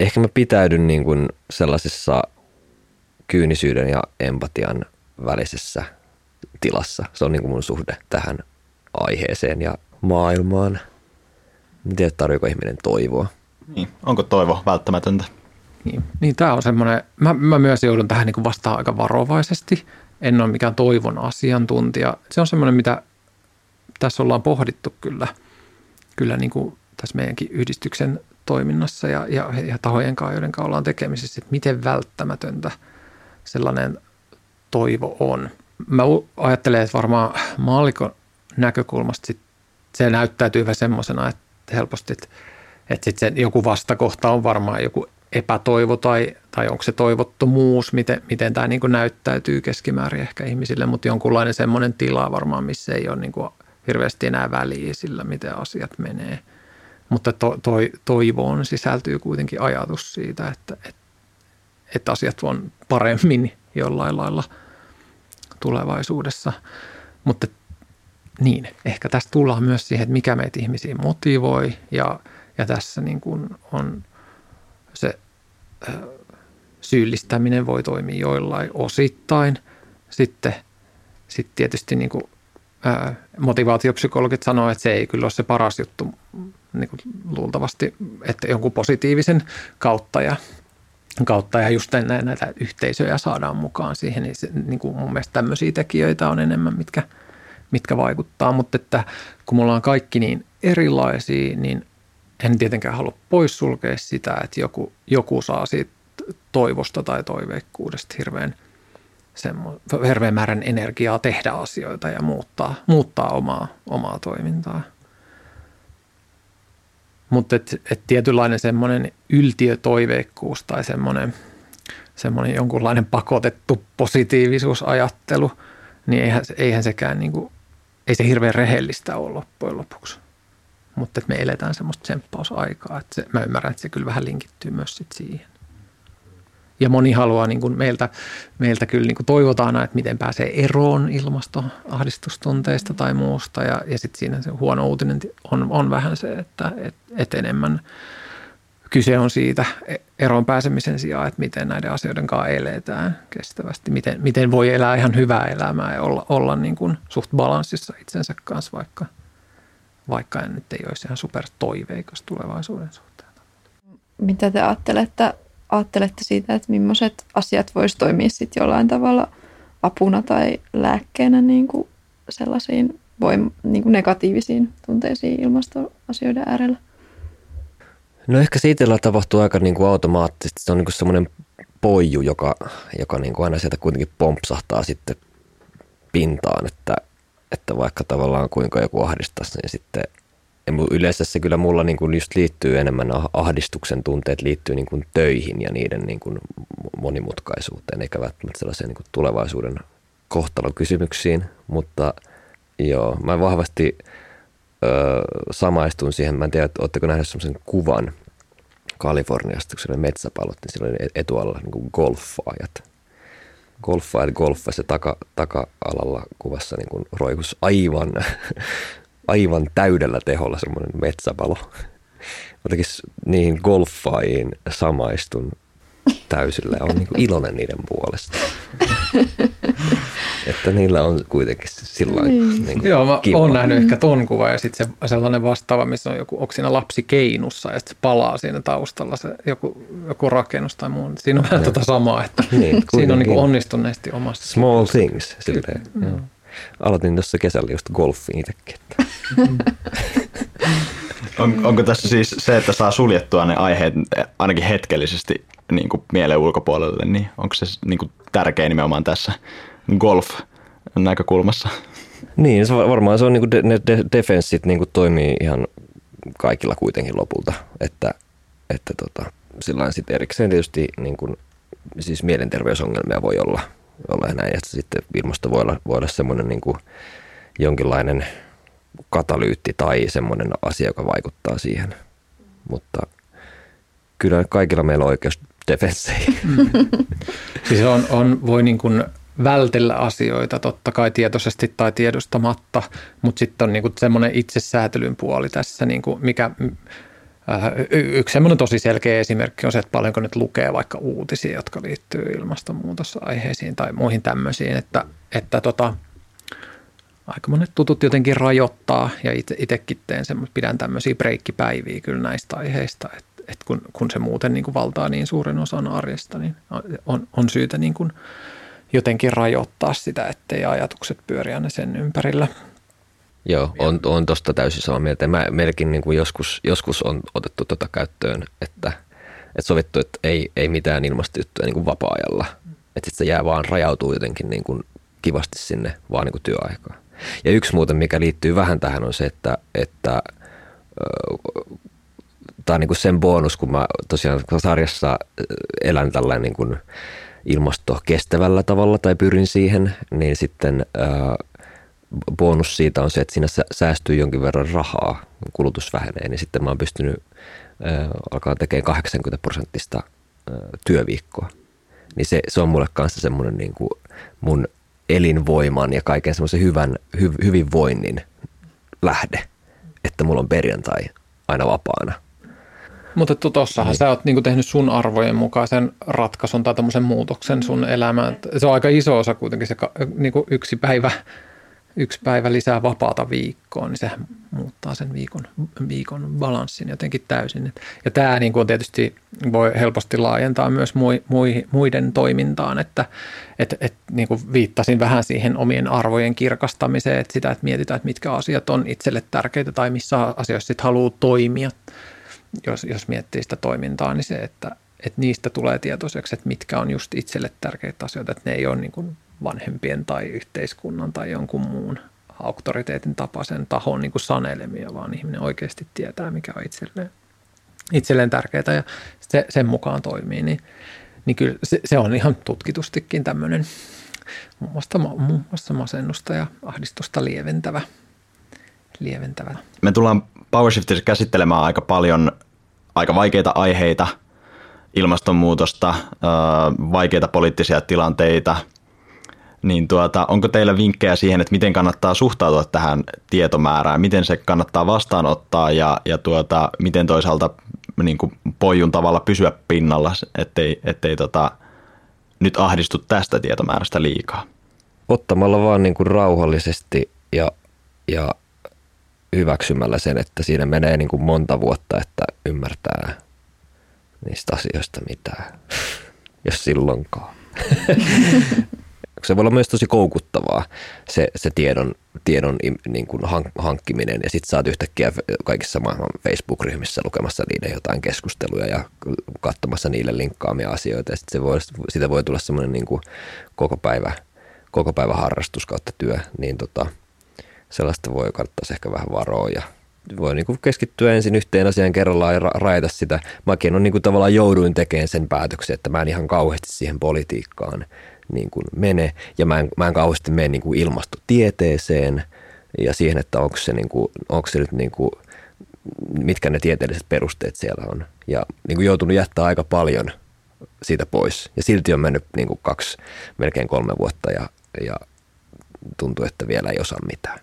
Speaker 3: Ehkä mä pitäydyn niin kuin sellaisessa kyynisyyden ja empatian välisessä tilassa. Se on niin kuin mun suhde tähän aiheeseen ja maailmaan. En tiedä, tarjoako ihminen toivoa.
Speaker 1: Niin. Onko toivo välttämätöntä?
Speaker 2: Niin, niin tämä on semmoinen, mä, mä myös joudun tähän niin vastaan aika varovaisesti. En ole mikään toivon asiantuntija. Se on semmoinen, mitä tässä ollaan pohdittu kyllä, kyllä niin kuin tässä meidänkin yhdistyksen toiminnassa ja, ja, ja tahojen kanssa, joiden kanssa ollaan tekemisissä, että miten välttämättä sellainen toivo on. Mä ajattelen, että varmaan maallikon näkökulmasta sit se näyttäytyy vähän semmoisena, että helposti, että, että sit se joku vastakohta on varmaan joku epätoivo tai, tai onko se toivottomuus, miten, miten tämä niin näyttäytyy keskimäärin ehkä ihmisille, mutta jonkunlainen semmoinen tila varmaan, missä ei ole niin kuin hirveästi enää väliä sillä, miten asiat menee. Mutta to, toi, toivoon sisältyy kuitenkin ajatus siitä, että, että, että asiat on paremmin jollain lailla tulevaisuudessa. Mutta niin, ehkä tästä tullaan myös siihen, että mikä meitä ihmisiä motivoi ja, ja tässä niin kuin on se äh, syyllistäminen voi toimia joillain osittain. Sitten, sitten tietysti niin kuin motivaatiopsykologit sanoo, että se ei kyllä ole se paras juttu niin kuin luultavasti, että jonkun positiivisen kautta ja, kautta ja just näitä yhteisöjä saadaan mukaan siihen, niin, se, niin kuin mun mielestä tämmöisiä tekijöitä on enemmän, mitkä, mitkä vaikuttaa, mutta että kun me ollaan kaikki niin erilaisia, niin en tietenkään halua poissulkea sitä, että joku, joku saa siitä toivosta tai toiveikkuudesta hirveän – hirveän määrän energiaa tehdä asioita ja muuttaa, muuttaa omaa, omaa toimintaa. Mutta et, et tietynlainen semmoinen yltiötoiveikkuus tai semmoinen, semmoinen jonkunlainen pakotettu positiivisuusajattelu, niin eihän, eihän sekään niin kuin, ei se hirveän rehellistä ole loppujen lopuksi. Mutta me eletään semmoista tsemppausaikaa, että se, mä ymmärrän, että se kyllä vähän linkittyy myös sit siihen. Ja moni haluaa niin kuin meiltä, meiltä kyllä niin kuin toivotaan, että miten pääsee eroon ilmastoahdistustunteista tai muusta. Ja, ja sitten siinä se huono uutinen on, on vähän se, että et, et enemmän kyse on siitä eroon pääsemisen sijaan, että miten näiden asioiden kanssa eletään kestävästi. Miten, miten voi elää ihan hyvää elämää ja olla, olla niin kuin suht balanssissa itsensä kanssa, vaikka, vaikka en nyt ei olisi ihan super toiveikas tulevaisuuden suhteen.
Speaker 4: Mitä te ajattelette ajattelette siitä, että millaiset asiat voisi toimia sitten jollain tavalla apuna tai lääkkeenä niin kuin sellaisiin voim, niin kuin negatiivisiin tunteisiin ilmastoasioiden äärellä?
Speaker 3: No ehkä siitä tapahtuu aika niin kuin automaattisesti. Se on niin kuin semmoinen poiju, joka, joka niin kuin aina sieltä kuitenkin pompsahtaa sitten pintaan, että, että vaikka tavallaan kuinka joku ahdistaisi, niin sitten – yleensä se kyllä mulla niin kuin just liittyy enemmän ahdistuksen tunteet liittyy niin kuin töihin ja niiden niin kuin monimutkaisuuteen, eikä välttämättä sellaiseen niin kuin tulevaisuuden kohtalokysymyksiin, mutta joo, mä vahvasti ö, samaistun siihen. Mä en tiedä, oletteko nähneet sellaisen kuvan Kaliforniasta, kun metsäpalot, niin siellä oli etualla niin kuin golfaajat. Golfaajat golfassa taka, taka-alalla kuvassa niin kuin roikus aivan [LAUGHS] aivan täydellä teholla semmoinen metsäpalo. Jotenkin niihin golfaajiin samaistun täysillä ja on niin iloinen niiden puolesta. [LAUGHS] että niillä on kuitenkin sillä niin. niin
Speaker 2: Joo, mä kiva. oon nähnyt ehkä ton kuva ja sitten se sellainen vastaava, missä on joku, onko siinä lapsi keinussa ja sitten se palaa siinä taustalla se joku, joku rakennus tai muu. Siinä on vähän tuota samaa, että niin, siinä on niin onnistuneesti omassa.
Speaker 3: Small things. Silleen, mm. Aloitin tuossa kesällä just golfiin itsekin. [LAUGHS]
Speaker 1: On, onko tässä siis se, että saa suljettua ne aiheet ainakin hetkellisesti niin kuin mieleen ulkopuolelle, niin onko se niin kuin tärkeä nimenomaan tässä golf-näkökulmassa?
Speaker 3: Niin, se varmaan se on niin kuin ne de- defenssit niin kuin toimii ihan kaikilla kuitenkin lopulta, että, että tota, sillä sitten erikseen tietysti niin kuin, siis mielenterveysongelmia voi olla, olla näin, ja sitten ilmasto voi olla, voi olla semmoinen niin kuin jonkinlainen katalyytti tai semmoinen asia, joka vaikuttaa siihen, mutta kyllä kaikilla meillä on oikeus defensseihin. [LAUGHS] Mm.
Speaker 2: siis on, on, voi niin kuin vältellä asioita totta kai tietoisesti tai tiedostamatta, mutta sitten on niin kuin semmoinen itsesäätelyn puoli tässä, niin kuin mikä Yksi semmoinen tosi selkeä esimerkki on se, että paljonko nyt lukee vaikka uutisia, jotka liittyy ilmastonmuutosaiheisiin tai muihin tämmöisiin, että, että tota, aika monet tutut jotenkin rajoittaa ja itsekin teen semmoista, pidän tämmöisiä breikkipäiviä kyllä näistä aiheista, että, että kun, kun se muuten niin kuin valtaa niin suuren osan arjesta, niin on, on syytä niin kuin jotenkin rajoittaa sitä, ettei ajatukset pyöri aina sen ympärillä.
Speaker 3: Joo, on, on tuosta täysin samaa mieltä. Mä melkein niin kuin joskus, joskus on otettu tuota käyttöön, että, että sovittu, että ei, ei mitään ilmastojuttuja niin kuin vapaa-ajalla. Että sitten se jää vaan, rajautuu jotenkin niin kuin kivasti sinne vaan niin kuin työaikaan. Ja yksi muuten, mikä liittyy vähän tähän on se, että, että tämä on niin kuin sen bonus, kun mä tosiaan sarjassa elän tällainen niin kuin ilmasto kestävällä tavalla tai pyrin siihen, niin sitten ää, bonus siitä on se, että siinä säästyy jonkin verran rahaa, kulutus vähenee, niin sitten mä oon pystynyt ää, alkaa tekemään 80 prosenttista ää, työviikkoa. Niin se, se on mulle kanssa semmoinen niin kuin mun elinvoiman ja kaiken semmoisen hyvän, hy, hyvinvoinnin lähde, että mulla on perjantai aina vapaana.
Speaker 2: Mutta tuossahan niin. sä oot niinku tehnyt sun arvojen mukaisen ratkaisun tai tämmöisen muutoksen sun elämään. Se on aika iso osa kuitenkin se niinku yksi päivä yksi päivä lisää vapaata viikkoon, niin se muuttaa sen viikon, viikon balanssin jotenkin täysin. Ja tämä niin kuin tietysti voi helposti laajentaa myös muiden toimintaan, että et, et, niin kuin viittasin vähän siihen omien arvojen kirkastamiseen, että sitä, että mietitään, että mitkä asiat on itselle tärkeitä tai missä asioissa sitten haluaa toimia, jos, jos miettii sitä toimintaa, niin se, että, että niistä tulee tietoiseksi, että mitkä on just itselle tärkeitä asioita, että ne ei ole niin kuin vanhempien tai yhteiskunnan tai jonkun muun auktoriteetin tapaisen tahon niin kuin sanelemia, vaan ihminen oikeasti tietää, mikä on itselleen, itselleen tärkeää ja se, sen mukaan toimii, niin, niin kyllä se, se on ihan tutkitustikin tämmöinen muun muassa, muun muassa masennusta ja ahdistusta lieventävä, lieventävä.
Speaker 1: Me tullaan PowerShiftissa käsittelemään aika paljon aika vaikeita aiheita, ilmastonmuutosta, vaikeita poliittisia tilanteita – niin tuota, onko teillä vinkkejä siihen, että miten kannattaa suhtautua tähän tietomäärään, miten se kannattaa vastaanottaa ja, ja tuota, miten toisaalta niin kuin pojun tavalla pysyä pinnalla, ettei, ettei tota, nyt ahdistu tästä tietomäärästä liikaa?
Speaker 3: Ottamalla vaan niin kuin rauhallisesti ja, ja hyväksymällä sen, että siinä menee niin kuin monta vuotta, että ymmärtää niistä asioista mitään, [LAUGHS] jos silloinkaan. [LAUGHS] Se voi olla myös tosi koukuttavaa se, se tiedon, tiedon niin kuin hankkiminen. Ja sitten saat yhtäkkiä kaikissa maailman Facebook-ryhmissä lukemassa niiden jotain keskusteluja ja katsomassa niille linkkaamia asioita. Ja sitten se voi, siitä voi tulla semmoinen niin koko päivä, koko päivä harrastus kautta työ, niin tota, sellaista voi kannattaisi ehkä vähän varoa ja voi niin keskittyä ensin yhteen asiaan kerrallaan ja rajata sitä. Mäkin on niin kuin tavallaan jouduin tekemään sen päätöksen, että mä en ihan kauheasti siihen politiikkaan niin kuin mene. Ja mä en, mä en kauheasti mene niin kuin ilmastotieteeseen ja siihen, että onko se, niin kuin, onko se nyt niin kuin, mitkä ne tieteelliset perusteet siellä on. Ja niin kuin joutunut jättää aika paljon siitä pois. Ja silti on mennyt niin kuin kaksi, melkein kolme vuotta ja, ja tuntuu, että vielä ei osaa mitään.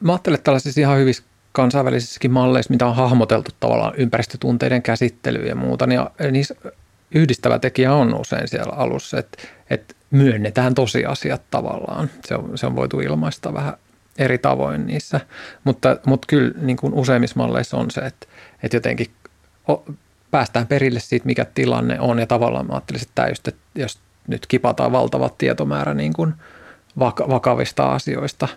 Speaker 2: Mä ajattelen, että tällaisissa ihan hyvissä kansainvälisissäkin malleissa, mitä on hahmoteltu tavallaan ympäristötunteiden käsittelyä ja muuta, niin niissä yhdistävä tekijä on usein siellä alussa, että, että myönnetään tosiasiat tavallaan. Se on, se on voitu ilmaista vähän eri tavoin niissä, mutta, mutta kyllä niin kuin useimmissa malleissa on se, että, että jotenkin päästään perille siitä, mikä tilanne on ja tavallaan mä ajattelin, että just, että jos nyt kipataan valtava tietomäärä niin kuin vakavista asioista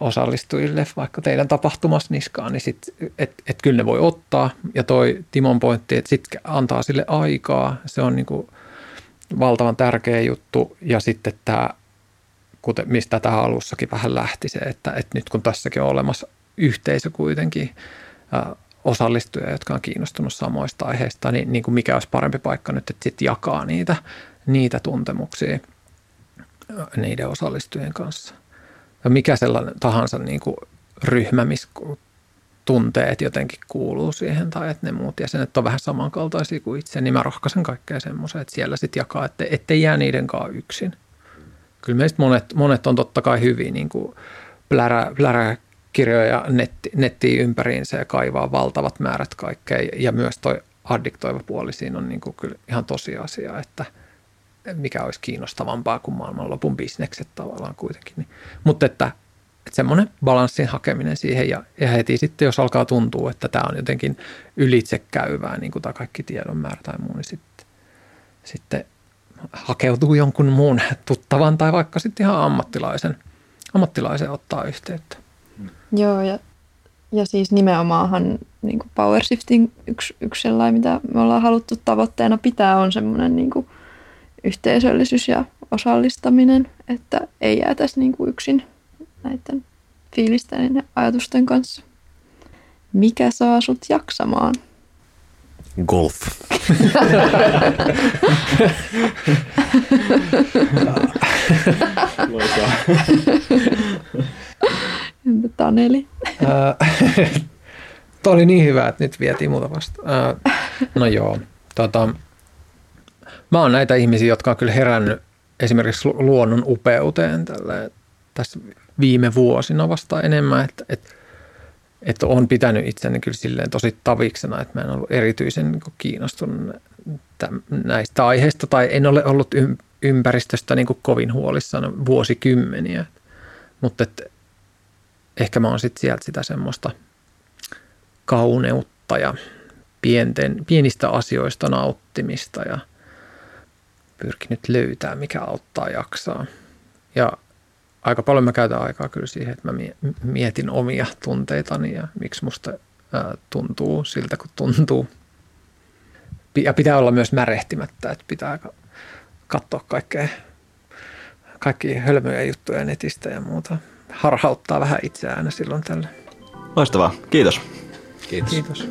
Speaker 2: osallistujille vaikka teidän tapahtumassa niskaan, niin sit, et, et kyllä ne voi ottaa. Ja toi Timon pointti, että sitten antaa sille aikaa, se on niin kuin – valtavan tärkeä juttu. Ja sitten tämä, kuten, mistä tämä alussakin vähän lähti se, että, että nyt kun tässäkin on olemassa yhteisö kuitenkin osallistujia, jotka on kiinnostunut samoista aiheista, niin, niin kuin mikä olisi parempi paikka nyt, että sitten jakaa niitä, niitä tuntemuksia niiden osallistujien kanssa. Ja mikä sellainen tahansa niin kuin ryhmä, missä tunteet jotenkin kuuluu siihen tai että ne muut jäsenet on vähän samankaltaisia kuin itse, niin mä rohkaisen kaikkea semmoisen, että siellä sitten jakaa, että ettei jää niiden kanssa yksin. Kyllä meistä monet, monet on totta kai hyvin niin kuin plärä, plärä kirjoja netti, nettiin ympäriinsä ja kaivaa valtavat määrät kaikkea. Ja myös toi addiktoiva puoli siinä on niin kuin kyllä ihan tosiasia, että mikä olisi kiinnostavampaa kuin maailmanlopun bisnekset tavallaan kuitenkin. Niin. Mutta että, että semmoinen balanssin hakeminen siihen ja, ja heti sitten, jos alkaa tuntua, että tämä on jotenkin ylitsekäyvää, niin kuin tämä kaikki tiedon määrä tai muu, niin sitten, sitten hakeutuu jonkun muun tuttavan tai vaikka sitten ihan ammattilaisen, ammattilaisen ottaa yhteyttä.
Speaker 4: Joo, ja, ja siis nimenomaanhan niin kuin power shifting yksi, yksi sellainen, mitä me ollaan haluttu tavoitteena pitää, on semmoinen niin kuin yhteisöllisyys ja osallistaminen, että ei jäätäisi niin kuin yksin näiden fiilisten ja ajatusten kanssa. Mikä saa sut jaksamaan?
Speaker 3: Golf. [LAUGHS]
Speaker 4: Entä Taneli? [LAUGHS]
Speaker 2: Tuo oli niin hyvä, että nyt vietiin muuta vasta. No joo, tota, mä oon näitä ihmisiä, jotka on kyllä herännyt esimerkiksi luonnon upeuteen tällä, tässä viime vuosina vasta enemmän, että, että, että on pitänyt itseni kyllä silleen tosi taviksena, että mä en ollut erityisen niin kiinnostunut näistä aiheista tai en ole ollut ympäristöstä niin kovin huolissaan vuosikymmeniä. Mutta että ehkä mä oon sitten sieltä sitä semmoista kauneutta ja pienten, pienistä asioista nauttimista ja pyrkinyt löytää, mikä auttaa jaksaa. Ja aika paljon mä käytän aikaa kyllä siihen, että mä mietin omia tunteitani ja miksi musta tuntuu siltä, kun tuntuu. Ja pitää olla myös märehtimättä, että pitää katsoa kaikkea, kaikki hölmöjä juttuja netistä ja muuta harhauttaa vähän itseään silloin tällä.
Speaker 1: Loistavaa. Kiitos.
Speaker 3: Kiitos.
Speaker 2: Kiitos.